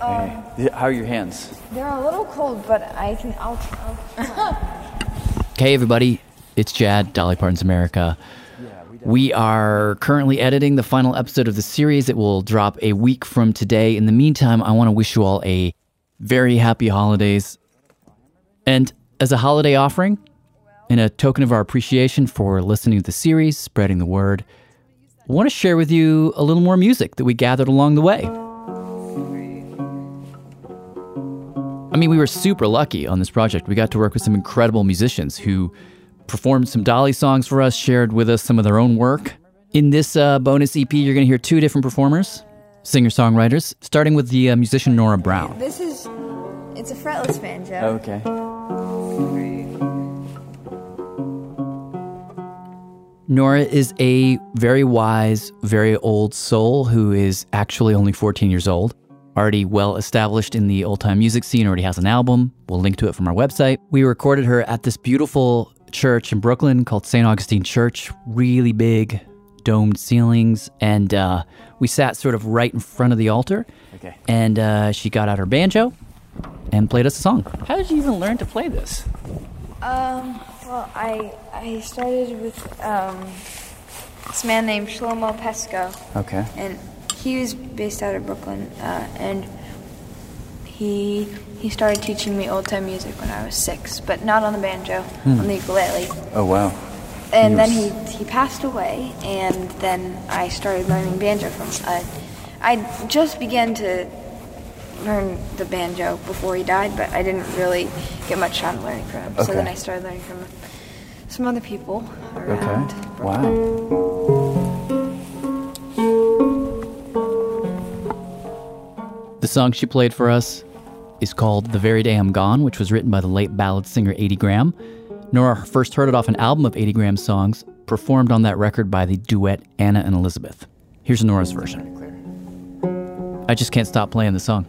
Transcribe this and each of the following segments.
Um, Hey, How are your hands? they're a little cold, but I can. I'll. I'll Hey, everybody. It's Jad, Dolly Parton's America. We are currently editing the final episode of the series. It will drop a week from today. In the meantime, I want to wish you all a very happy holidays. And as a holiday offering, in a token of our appreciation for listening to the series, spreading the word, I want to share with you a little more music that we gathered along the way. I mean, we were super lucky on this project. We got to work with some incredible musicians who performed some Dolly songs for us, shared with us some of their own work. In this uh, bonus EP, you're going to hear two different performers, singer songwriters, starting with the uh, musician Nora Brown. this is. It's a fretless banjo. Okay. Nora is a very wise, very old soul who is actually only 14 years old. Already well established in the old time music scene, already has an album. We'll link to it from our website. We recorded her at this beautiful church in Brooklyn called St. Augustine Church. Really big, domed ceilings. And uh, we sat sort of right in front of the altar. Okay. And uh, she got out her banjo and played us a song. How did you even learn to play this? Um. Well, I I started with um this man named Shlomo Pesco. Okay. and he was based out of Brooklyn, uh, and he he started teaching me old time music when I was six, but not on the banjo, on the ukulele. Oh wow. And then He he he passed away, and then I started learning banjo from. Uh, I just began to learn the banjo before he died, but I didn't really get much time learning from him. So then I started learning from some other people around. Okay. around. Wow. Song she played for us is called The Very Day I'm Gone, which was written by the late ballad singer Addie Graham. Nora first heard it off an album of Addie Graham's songs, performed on that record by the duet Anna and Elizabeth. Here's Nora's version. I just can't stop playing the song.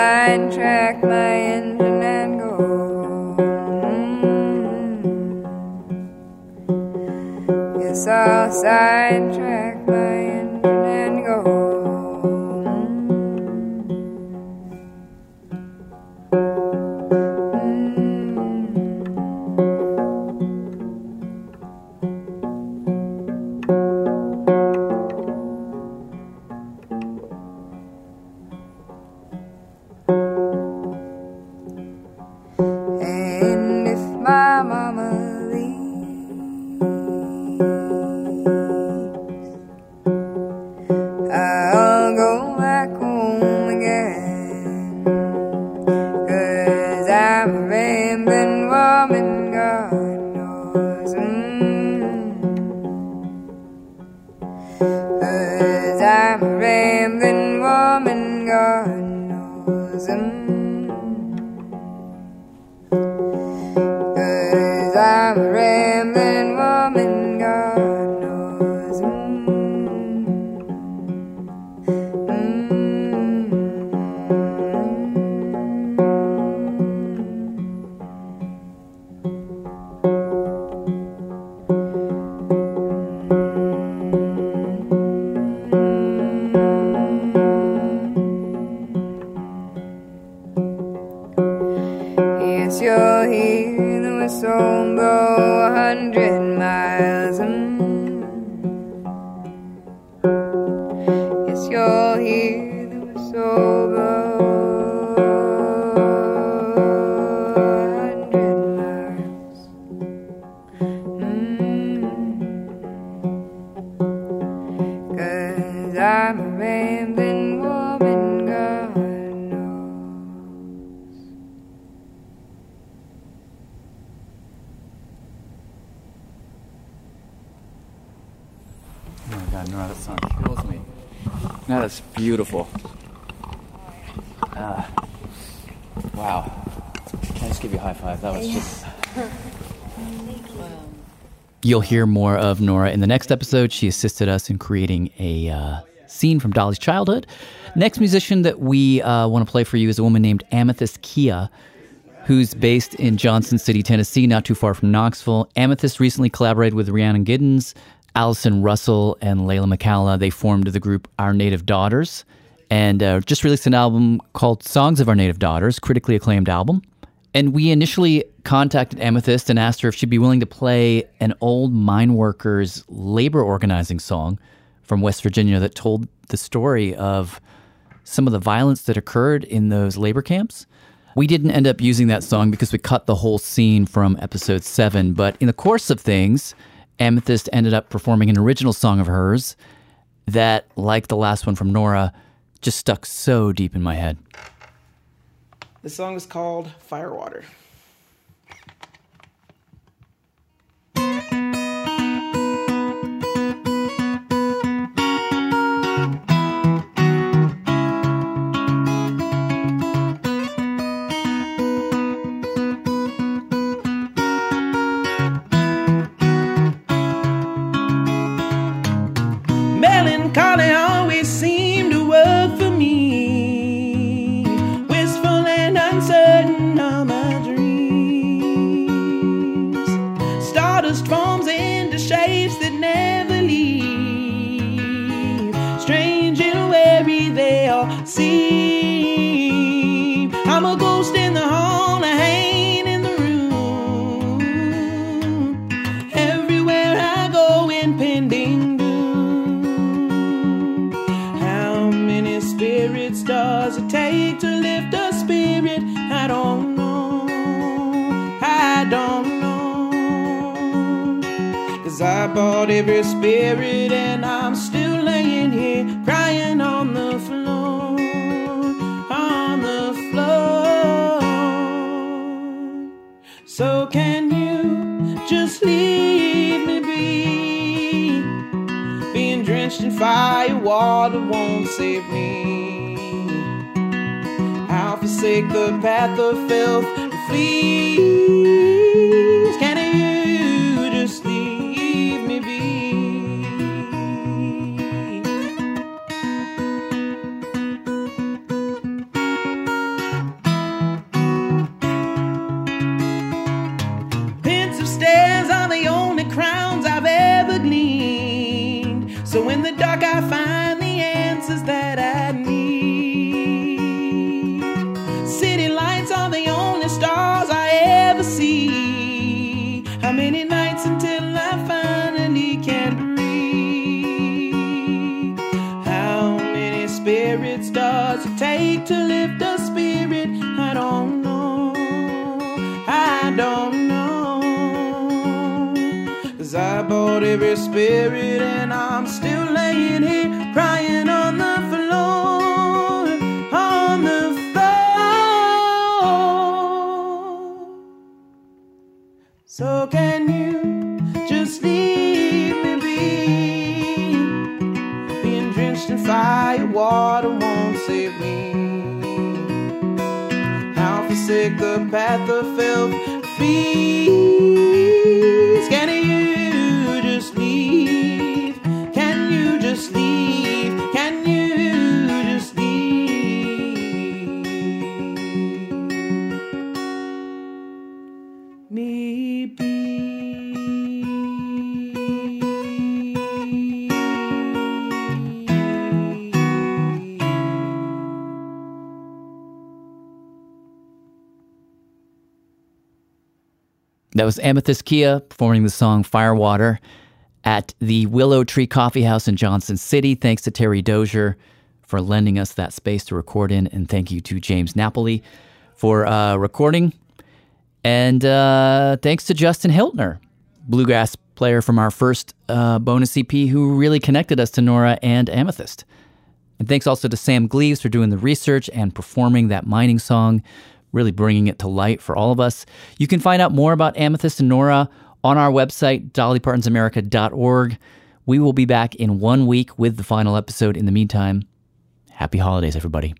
sidetrack my engine and go. Mm-hmm. Yes, I'll sidetrack my engine. Yes, you'll hear the whistle blow a hundred miles. Mm. Yes, you'll hear the whistle blow a hundred miles. Mm. Cause I'm a rambling beautiful. Ah. wow. Can I just give you a high five? That was just. You'll hear more of Nora in the next episode. She assisted us in creating a uh, scene from Dolly's childhood. Next musician that we uh, want to play for you is a woman named Amythyst Kiah, who's based in Johnson City, Tennessee, not too far from Knoxville. Amythyst recently collaborated with Rhiannon Giddens, Allison Russell, and Leyla McCalla. They formed the group Our Native Daughters and uh, just released an album called Songs of Our Native Daughters, critically acclaimed album. And we initially contacted Amythyst and asked her if she'd be willing to play an old mine workers labor organizing song from West Virginia that told the story of some of the violence that occurred in those labor camps. We didn't end up using that song because we cut the whole scene from episode seven, but in the course of things, Amythyst ended up performing an original song of hers that, like the last one from Nora, just stuck so deep in my head. The song is called Firewater. Stardust forms into shapes that never leave. Strange and wary they all seem. I'm a ghost in the hall, a hanging in the room. Everywhere I go, impending doom. How many spirits does it take to lift a spirit? Bought every spirit and I'm still laying here crying on the floor. On the floor. So can you just leave me be? Being drenched in fire, water won't save me. I'll forsake the path of filth and fleas. Many nights until I finally can breathe? How many spirits does it take to lift a spirit? I don't know. I don't know. Cause I bought every spirit and I'm still That was Amythyst Kiah performing the song Firewater at the Willow Tree Coffee House in Johnson City. Thanks to Terry Dozier for lending us that space to record in. And thank you to James Napoli for uh, recording. And uh, thanks to Justin Hiltner, bluegrass player from our first uh, bonus EP, who really connected us to Nora and Amythyst. And thanks also to Sam Gleaves for doing the research and performing that mining song, really bringing it to light for all of us. You can find out more about Amythyst and Nora on our website, dollypartonsamerica.org. We will be back in one week with the final episode. In the meantime, happy holidays, everybody.